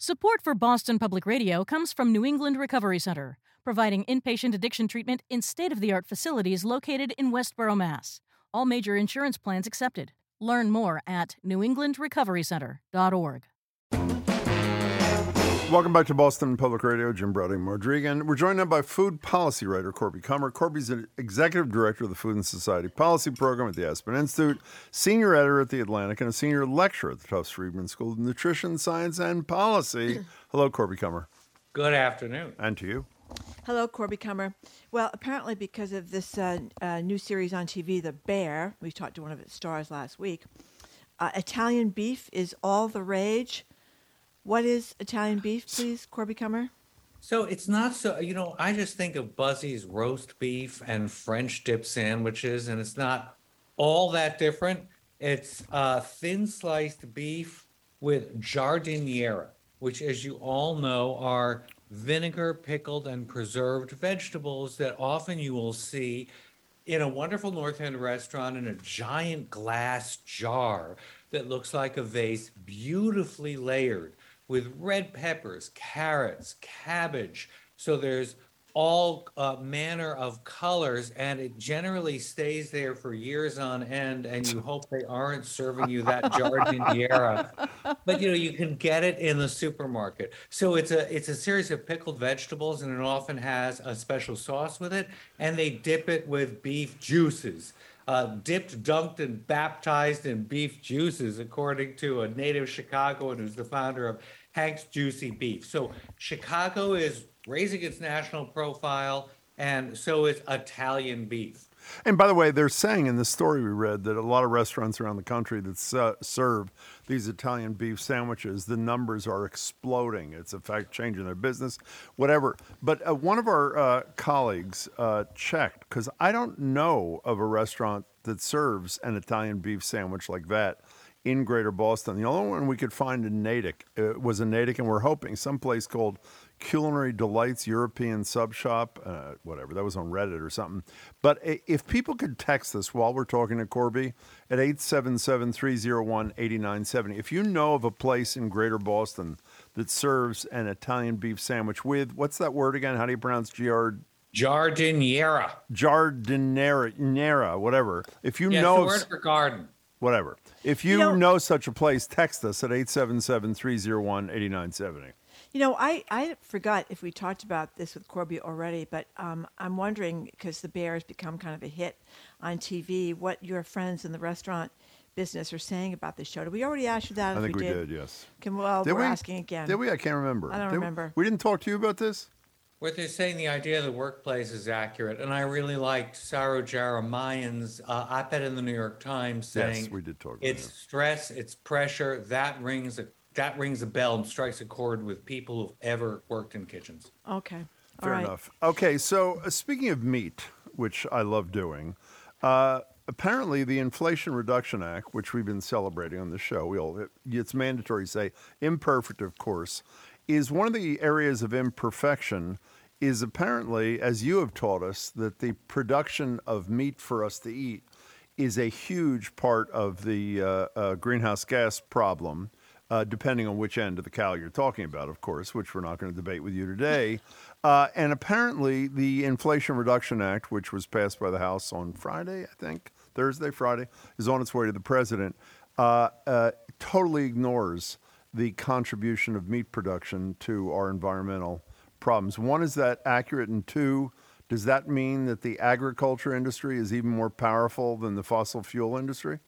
Support for Boston Public Radio comes from New England Recovery Center, providing inpatient addiction treatment in state of the art facilities located in Westboro, Mass. All major insurance plans accepted. Learn more at newenglandrecoverycenter.org. Welcome back to Boston Public Radio. Jim Braude Mordregan. We're joined now by food policy writer Corby Kummer. Corby's an executive director of the Food and Society Policy Program at the Aspen Institute, senior editor at the Atlantic, and a senior lecturer at the Tufts Friedman School of Nutrition, Science, and Policy. Hello, Corby Kummer. Good afternoon. And to you. Hello, Corby Kummer. Well, apparently, because of this uh, uh, new series on TV, The Bear, we talked to one of its stars last week, uh, Italian beef is all the rage. What is Italian beef, please, Corby Kummer? So it's not so, you know, I just think of Buzzy's roast beef and French dip sandwiches, and it's not all that different. It's uh, thin sliced beef with giardiniera, which, as you all know, are vinegar, pickled, and preserved vegetables that often you will see in a wonderful North End restaurant in a giant glass jar that looks like a vase, beautifully layered with red peppers, carrots, cabbage. So there's all uh, manner of colors, and it generally stays there for years on end. And you hope they aren't serving you that giardiniera, but you know you can get it in the supermarket. So it's a it's a series of pickled vegetables, and it often has a special sauce with it, and they dip it with beef juices. Uh, dipped, dunked, and baptized in beef juices, according to a native Chicagoan who's the founder of Hank's Juicy Beef. So Chicago is raising its national profile, and so is Italian beef. And by the way, they're saying in the story we read that a lot of restaurants around the country that uh, serve these Italian beef sandwiches, the numbers are exploding. It's in fact changing their business, whatever. But uh, one of our uh, colleagues uh, checked because I don't know of a restaurant that serves an Italian beef sandwich like that in Greater Boston. The only one we could find in Natick uh, was in Natick, and we're hoping someplace called Culinary Delights European Sub Shop, uh, whatever. That was on Reddit or something. But if people could text us while we're talking to Corby at 877 301 8970, if you know of a place in Greater Boston that serves an Italian beef sandwich with, what's that word again? How do you pronounce Giard? Giardiniera. Giardiniera, whatever. If you yeah, know, the word for garden. Whatever. If you, you know, know, such a place, text us at 877 301 8970. You know, I, I forgot if we talked about this with Corby already, but um, I'm wondering because the bear has become kind of a hit on TV, what your friends in the restaurant business are saying about this show. Did we already ask you that? I think we, we did? did? yes. Can, well, did we're we? asking again. Did we? I can't remember. I don't did remember. We, we didn't talk to you about this? What they're saying, the idea of the workplace is accurate, and I really liked Saro Jeremiah's uh, op-ed in the New York Times saying yes, we did talk. It's that. stress, it's pressure that rings a that rings a bell and strikes a chord with people who've ever worked in kitchens. Okay, fair enough. Okay, so uh, speaking of meat, which I love doing. Uh, apparently, the Inflation Reduction Act, which we've been celebrating on the show, we all, it, it's mandatory to say imperfect, of course, is one of the areas of imperfection is apparently, as you have taught us, that the production of meat for us to eat is a huge part of the uh, uh, greenhouse gas problem, uh, depending on which end of the cow you're talking about, of course, which we're not going to debate with you today. Uh, and apparently, the Inflation Reduction Act, which was passed by the House on Friday, I think, Thursday, Friday, is on its way to the president, uh, uh, totally ignores the contribution of meat production to our environmental problems. One, is that accurate? And two, does that mean that the agriculture industry is even more powerful than the fossil fuel industry?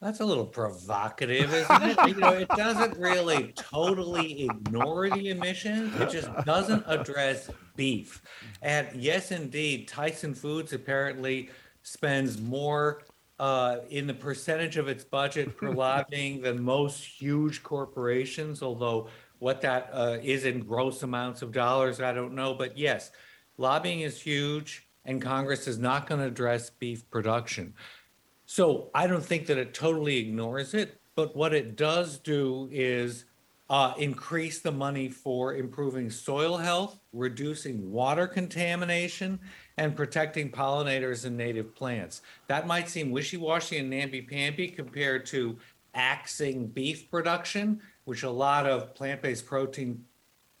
That's a little provocative, isn't it? you know, it doesn't really totally ignore the emissions. It just doesn't address beef. And yes, indeed, Tyson Foods apparently spends more uh, in the percentage of its budget for lobbying than most huge corporations, although what that uh, is in gross amounts of dollars, I don't know. But yes, lobbying is huge, and Congress is not going to address beef production. So I don't think that it totally ignores it, but what it does do is uh, increase the money for improving soil health, reducing water contamination, and protecting pollinators and native plants. That might seem wishy washy and namby pamby compared to axing beef production, which a lot of plant-based protein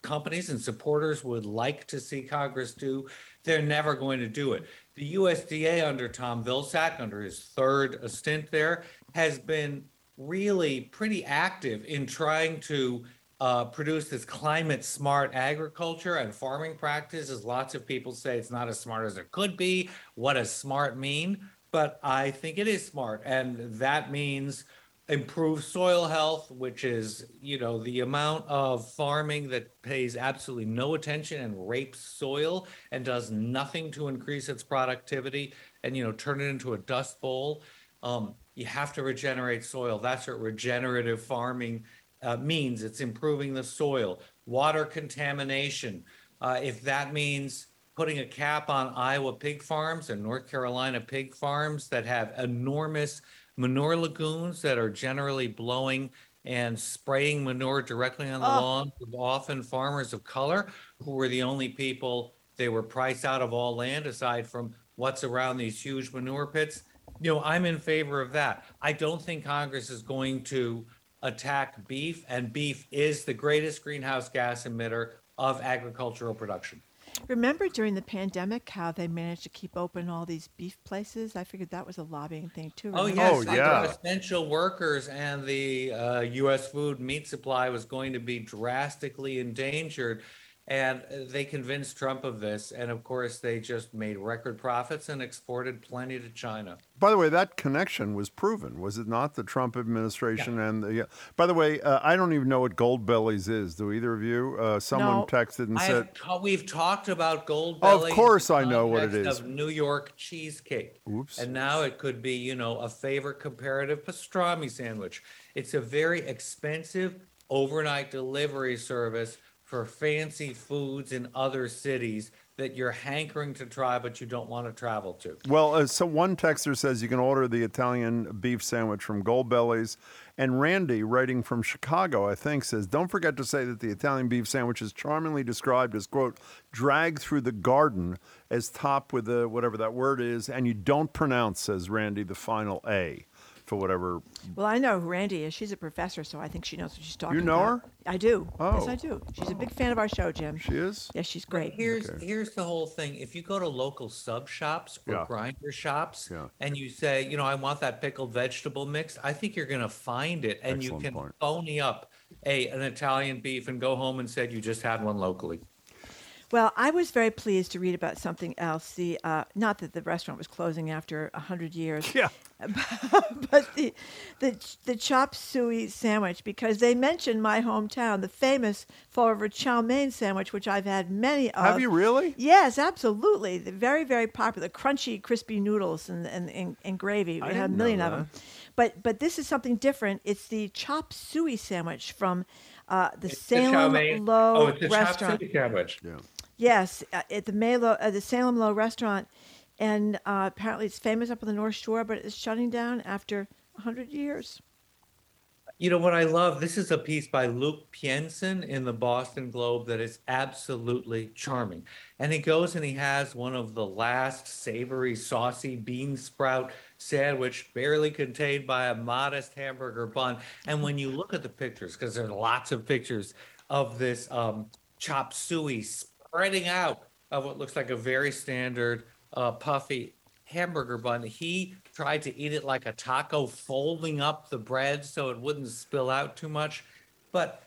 companies and supporters would like to see Congress do, they're never going to do it. The USDA under Tom Vilsack, under his third stint there, has been really pretty active in trying to uh, produce this climate smart agriculture and farming practices. Lots of people say it's not as smart as it could be. What does smart mean? But I think it is smart. And that means improve soil health, which is, you know, the amount of farming that pays absolutely no attention and rapes soil and does nothing to increase its productivity and, you know, turn it into a dust bowl. Um, you have to regenerate soil. That's what regenerative farming uh, means. It's improving the soil. Water contamination. Uh, if that means putting a cap on Iowa pig farms and North Carolina pig farms that have enormous manure lagoons that are generally blowing and spraying manure directly on the Oh. lawn, often farmers of color who were the only people they were priced out of all land aside from what's around these huge manure pits. You know, I'm in favor of that. I don't think Congress is going to attack beef, and beef is the greatest greenhouse gas emitter of agricultural production. Remember during the pandemic how they managed to keep open all these beef places? I figured that was a lobbying thing too. Oh, yes. Oh, yeah. Essential workers and the uh, U.S. food meat supply was going to be drastically endangered. And they convinced Trump of this. And of course, they just made record profits and exported plenty to China. By the way, that connection was proven, was it not? The Trump administration and the. Yeah. By the way, uh, I don't even know what gold bellies is. Do either of you? Uh, someone No. texted and I said, have we've talked about gold Of course I know what it is. Of New York cheesecake. Oops. And now it could be, you know, a favorite comparative pastrami sandwich. It's a very expensive overnight delivery service for fancy foods in other cities that you're hankering to try, but you don't want to travel to. Well, uh, so one texter says you can order the Italian beef sandwich from Goldbellies. And Randy, writing from Chicago, I think, says, Don't forget to say that the Italian beef sandwich is charmingly described as, quote, dragged through the garden as topped with the whatever that word is. And you don't pronounce, says Randy, the final A for whatever. Well, I know who Randy is. She's a professor, so I think she knows what she's talking about. You know about. her? I do. Oh. Yes, Oh. I do. She's a big fan of our show, Jim. She is? Yes, she's great. Here's Okay. here's the whole thing. If you go to local sub shops or Yeah. grinder shops Yeah. and you say, you know, I want that pickled vegetable mix, I think you're gonna find it and Excellent you can point. phony up a an Italian beef and go home and said you just had one locally. Well, I was very pleased to read about something else. The uh, not that the restaurant was closing after a hundred years, Yeah. but the the the chop suey sandwich because they mentioned my hometown, the famous Fall River chow mein sandwich, which I've had many of. Have you really? Yes, absolutely. They're very, very popular. Crunchy, crispy noodles and, and, and, and gravy. I We have a million of them. But but this is something different. It's the chop suey sandwich from uh, the It's the chow Salem mein- Low oh, it's the chop suey sandwich. Yeah. Yes, uh, at the Malo, uh, the Salem Lowe restaurant, and uh, apparently it's famous up on the North Shore, but it's shutting down after hundred years. You know what I love? This is a piece by Luke Pienson in the Boston Globe that is absolutely charming. And he goes and he has one of the last savory, saucy bean sprout sandwich, barely contained by a modest hamburger bun. And when you look at the pictures, because there's lots of pictures of this um, chop suey spreading out of what looks like a very standard uh, puffy hamburger bun. He tried to eat it like a taco, folding up the bread so it wouldn't spill out too much. But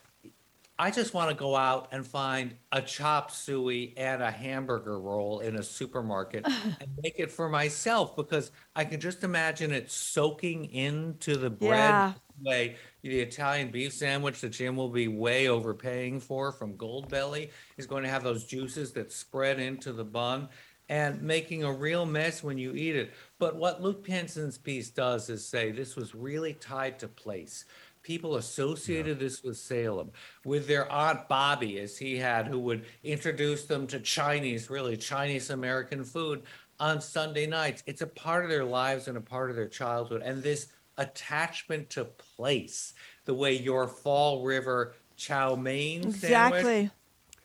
I just want to go out and find a chop suey and a hamburger roll in a supermarket and make it for myself because I can just imagine it soaking into the bread Yeah. way the Italian beef sandwich that Jim will be way overpaying for from Goldbelly is going to have those juices that spread into the bun and making a real mess when you eat it. But what Luke Penson's piece does is say this was really tied to place. People associated this with Salem, with their Aunt Bobby, as he had, who would introduce them to Chinese, really Chinese American food on Sunday nights. It's a part of their lives and a part of their childhood. And this attachment to place, the way your Fall River chow mein sandwich Exactly.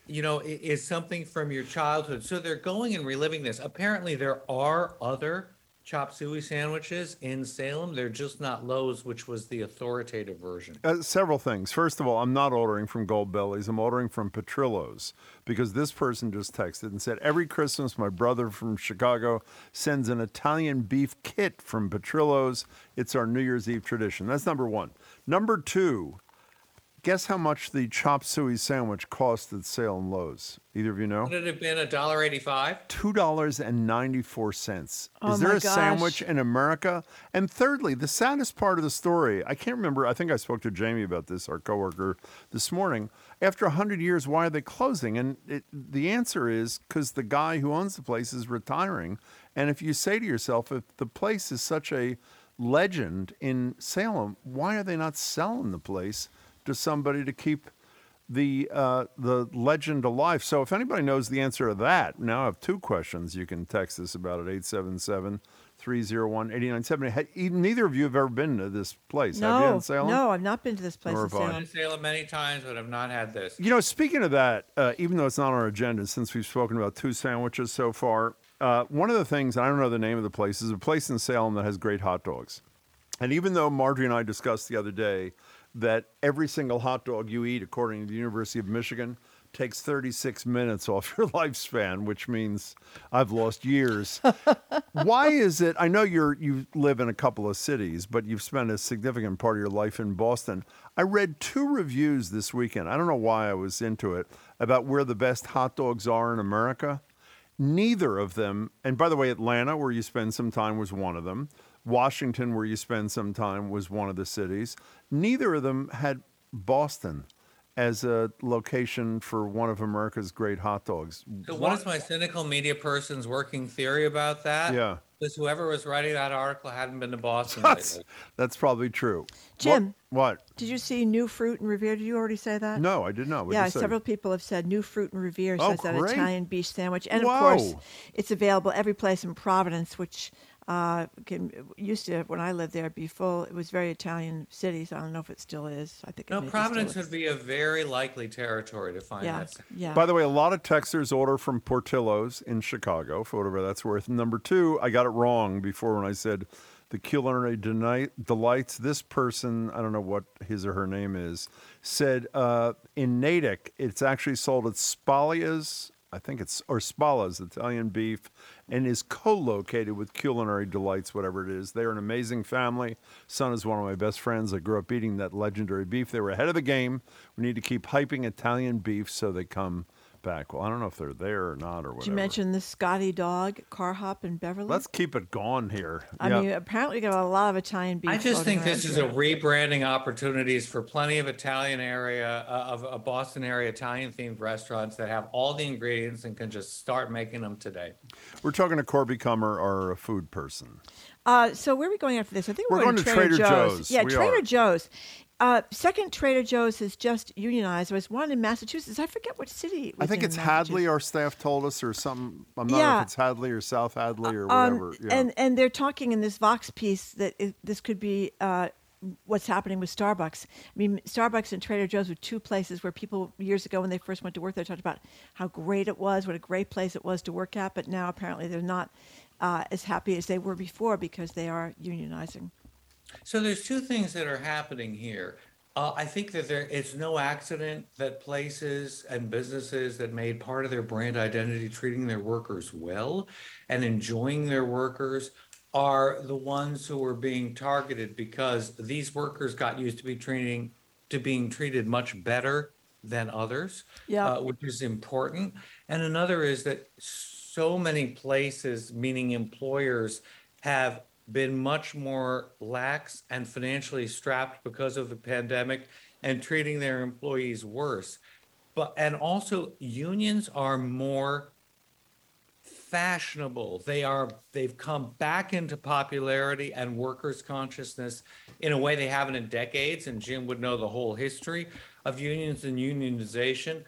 you know, i- is something from your childhood. So they're going and reliving this. Apparently, there are other chop suey sandwiches in Salem. They're just not Lowe's, which was the authoritative version. Uh, several things. First of all, I'm not ordering from Gold Bellies. I'm ordering from Portillo's because this person just texted and said, Every Christmas, my brother from Chicago sends an Italian beef kit from Portillo's. It's our New Year's Eve tradition. That's number one. Number two, guess how much the chop suey sandwich cost at Salem Lowe's? Either of you know? Would it have been a dollar eighty-five? two dollars and ninety four cents. Oh Is there my a sandwich in America? And thirdly, the saddest part of the story, I can't remember. I think I spoke to Jamie about this, our coworker, this morning. After hundred years, why are they closing? And it, the answer is because the guy who owns the place is retiring. And if you say to yourself, if the place is such a legend in Salem, why are they not selling the place to somebody to keep? the uh, the legend alive. So if anybody knows the answer to that, now I have two questions. You can text us about it 877-301-8970. Neither of you have ever been to this place, have you No, in Salem? no, I've not been to this place Nor in have I. Been to Salem many times, but I've not had this. You know, speaking of that, uh, even though it's not on our agenda, since we've spoken about two sandwiches so far, uh, one of the things, and I don't know the name of the place, is a place in Salem that has great hot dogs. And even though Margery and I discussed the other day that every single hot dog you eat, according to the University of Michigan, takes 36 minutes off your lifespan, which means I've lost years. Why is it? I know you're you live in a couple of cities, but you've spent a significant part of your life in Boston. I read two reviews this weekend. I don't know why I was into it about where the best hot dogs are in America. Neither of them, and by the way, Atlanta, where you spend some time, was one of them. Washington, where you spend some time, was one of the cities. Neither of them had Boston as a location for one of America's great hot dogs. So what is my cynical media person's working theory about that? Yeah. Because whoever was writing that article hadn't been to Boston That's, lately. that's probably true. Jim. What? what? Did you see New Fruit and Revere? Did you already say that? No, I did not. What'd yeah, you say? several people have said New Fruit and Revere Oh, says that. Italian beef sandwich, and of course, it's available every place in Providence, which uh, can used to when I lived there be full. It was very Italian city, so I don't know if it still is. I think it No, Providence still would be a very likely territory to find Yeah, that. yeah. By the way, a lot of Texers order from Portillo's in Chicago for whatever that's worth. Number two, I got it wrong before when I said the culinary deni- delights. This person, I don't know what his or her name is, said uh, in Natick, it's actually sold at Spalia's. I think it's or Spala's Italian beef, and is co-located with Culinary Delights, whatever it is. They're an amazing family. Son is one of my best friends. I grew up eating that legendary beef. They were ahead of the game. We need to keep hyping Italian beef so they come back. Well, I don't know if they're there or not or whatever. Did you mention the Scotty dog car hop in Beverly? Let's keep it going here. I Yeah. mean, apparently, we got a lot of Italian beef. I just think this around is here. a rebranding opportunities for plenty of Italian area, uh, of a Boston area Italian themed restaurants that have all the ingredients and can just start making them today. We're talking to Corby Kummer, our food person. Uh, so where are we going after this? I think We're we're, going to to Trader, Trader Joe's. Joe's. Yeah, We Trader are. Joe's. Uh, second Trader Joe's has just unionized. There was one in Massachusetts. I forget which city. It I think in it's Hadley. Our staff told us, or something. I'm not sure Yeah. if it's Hadley or South Hadley or Um, whatever. yeah. And and they're talking in this Vox piece that it, this could be uh, what's happening with Starbucks. I mean, Starbucks and Trader Joe's were two places where people years ago when they first went to work, they talked about how great it was, what a great place it was to work at. But now apparently they're not uh, as happy as they were before because they are unionizing. So there's two things that are happening here. Uh, I think that there it's no accident that places and businesses that made part of their brand identity treating their workers well and enjoying their workers are the ones who are being targeted because these workers got used to be treating to being treated much better than others, Yeah. uh, which is important. And another is that so many places, meaning employers, have been much more lax and financially strapped because of the pandemic and treating their employees worse. But and also unions are more fashionable. They are they've come back into popularity and workers' consciousness in a way they haven't in decades. And Jim would know the whole history of unions and unionization.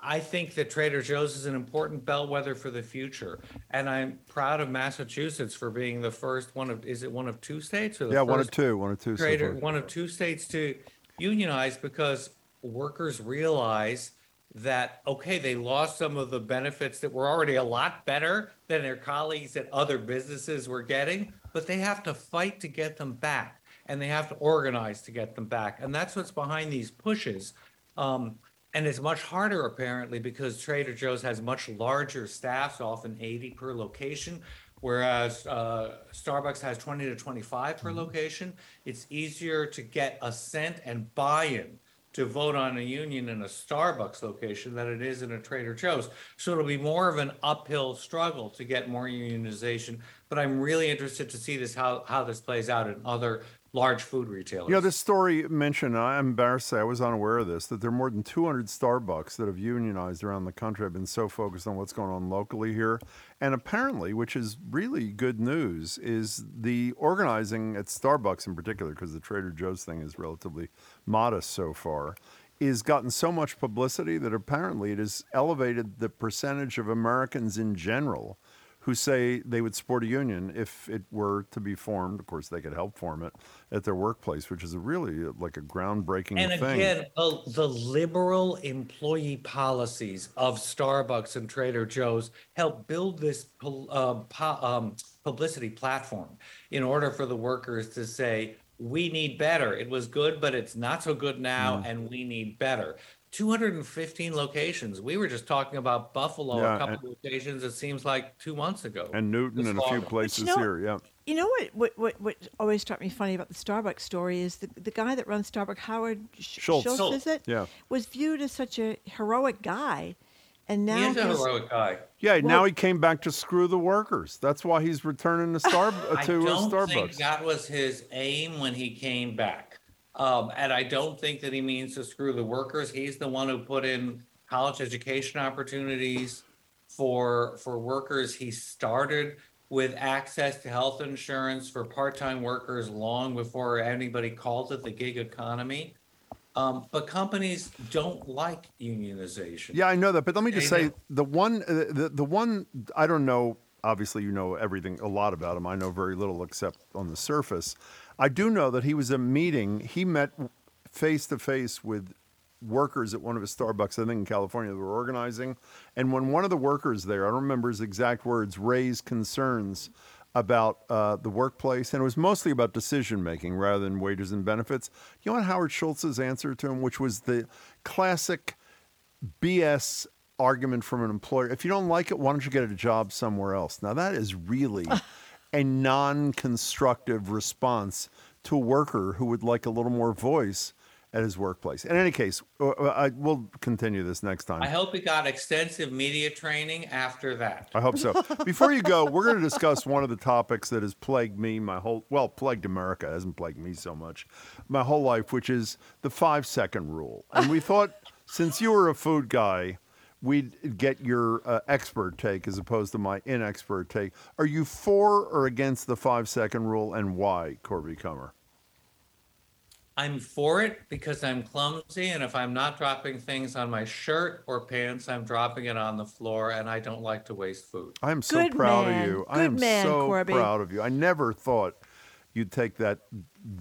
I think that Trader Joe's is an important bellwether for the future, and I'm proud of Massachusetts for being the first one of is it one of two states or yeah, one first two, one or two. Trader, far. one of two states to unionize because workers realize that, okay, they lost some of the benefits that were already a lot better than their colleagues at other businesses were getting, but they have to fight to get them back and they have to organize to get them back. And that's what's behind these pushes. Um, and it's much harder apparently because Trader Joe's has much larger staffs, often 80 per location, whereas uh, Starbucks has 20 to 25 per location. It's easier to get assent and buy-in to vote on a union in a Starbucks location than it is in a Trader Joe's. So it'll be more of an uphill struggle to get more unionization. But I'm really interested to see this how how this plays out in other large food retailers. Know, this story mentioned, I'm embarrassed to say I was unaware of this, that there are more than 200 Starbucks that have unionized around the country. I've been so focused on what's going on locally here. And apparently, which is really good news, is the organizing at Starbucks in particular, because the Trader Joe's thing is relatively modest so far, is gotten so much publicity that apparently it has elevated the percentage of Americans in general who say they would support a union if it were to be formed. Of course, they could help form it at their workplace, which is a really uh, like a groundbreaking thing. And thing. again, the, the liberal employee policies of Starbucks and Trader Joe's help build this um, po- um, publicity platform in order for the workers to say, we need better. It was good, but it's not so good now, Mm. and we need better. 215 locations. We were just talking about Buffalo, Yeah, a couple and- of locations, it seems like two months ago. and Newton and a few long. places know- here. Yeah. You know what, what? What? What always struck me funny about the Starbucks story is the the guy that runs Starbucks, Howard Sch- Schultz. Schultz, Schultz. is it? Yeah. Was viewed as such a heroic guy, and now he is a heroic guy. Yeah, now he came back to screw the workers. That's why he's returning to Star uh, I to uh, don't Starbucks. think that was his aim when he came back. Um, and I don't think that he means to screw the workers. He's the one who put in college education opportunities for for workers. He started with access to health insurance for part-time workers long before anybody called it the gig economy. Um, but companies don't like unionization. Yeah, I know that, but let me just They say the one, uh, the the one I don't know. Obviously, you know everything, a lot about him. I know very little except on the surface. I do know that he was a meeting. He met face to face with workers at one of his Starbucks, I think in California, that were organizing. And when one of the workers there, I don't remember his exact words, raised concerns about uh, the workplace, and it was mostly about decision making rather than wages and benefits. You know what Howard Schultz's answer to him, which was the classic BS argument from an employer. If you don't like it, why don't you get a job somewhere else? Now, that is really a non constructive response to a worker who would like a little more voice at his workplace. In any case, uh, uh, I, we'll continue this next time. I hope he got extensive media training after that. I hope so. Before you go, we're going to discuss one of the topics that has plagued me my whole well, plagued America, hasn't plagued me so much, my whole life, which is the five second rule. And we thought, since you were a food guy, we'd get your uh, expert take as opposed to my inexpert take. Are you for or against the five second rule, and why, Corby Kummer? I'm for it because I'm clumsy, and if I'm not dropping things on my shirt or pants, I'm dropping it on the floor, and I don't like to waste food. I am so Good proud man. of you. I Good am man, so Corby. proud of you. I never thought you'd take that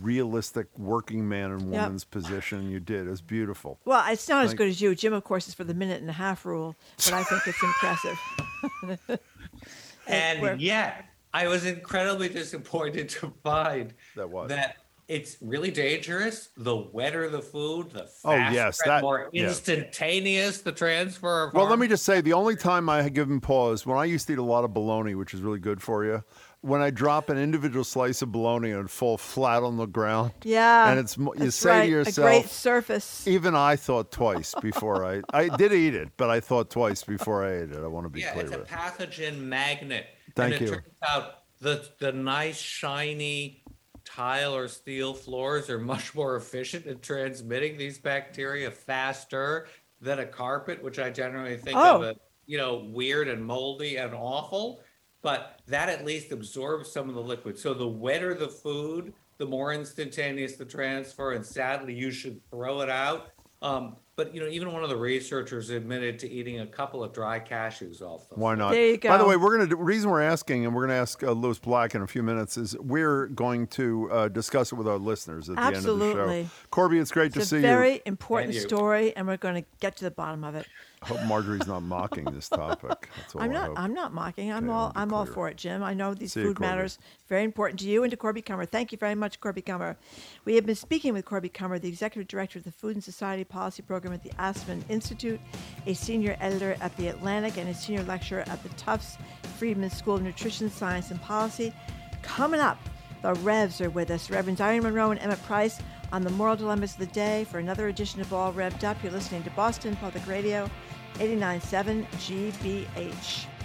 realistic working man and Yep. woman's position. You did. It's beautiful. Well, it's not as good as you. Jim, of course, is for the minute and a half rule, but I think it's impressive. And we're- yet, I was incredibly disappointed to find That was. that it's really dangerous. The wetter the food, the faster, Oh, faster yes, and that- more yeah. instantaneous the transfer of Well, let me just say the only time I give him pause when I used to eat a lot of bologna, which is really good for you. When I drop an individual slice of bologna and it fall flat on the ground, Yeah. and it's you that's say right. to a great surface. even I thought twice before I I did eat it, but I thought twice before I ate it. I want to be yeah, clear it's a with. pathogen magnet. Thank and it you. turns out the the nice shiny tile or steel floors are much more efficient at transmitting these bacteria faster than a carpet, which I generally think of Oh. as you know weird and moldy and awful. But that at least absorbs some of the liquid. So the wetter the food, the more instantaneous the transfer, and sadly you should throw it out. Um, But you know, even one of the researchers admitted to eating a couple of dry cashews off the Why not? There you go. By the way, we're going to. Reason we're asking, and we're going to ask uh, Lewis Black in a few minutes, is we're going to uh, discuss it with our listeners at the end of the Absolutely. show. Corby, it's great to It's see a you. very important you. story, and we're going to get to the bottom of it. I hope Margery's not mocking this topic. I'm not. I'm not mocking. I'm Okay, all. I'm all for it, Jim. I know these See food Corby. matters very important to you and to Corby Kummer. Thank you very much, Corby Kummer. We have been speaking with Corby Kummer, the executive director of the Food and Society Policy Program at the Aspen Institute, a senior editor at the Atlantic, and a senior lecturer at the Tufts Friedman School of Nutrition Science and Policy. Coming up, the Revs are with us. Reverends Irene Monroe and Emmett Price on the moral dilemmas of the day for another edition of All Revved Up. You're listening to Boston Public Radio, 89.7 GBH.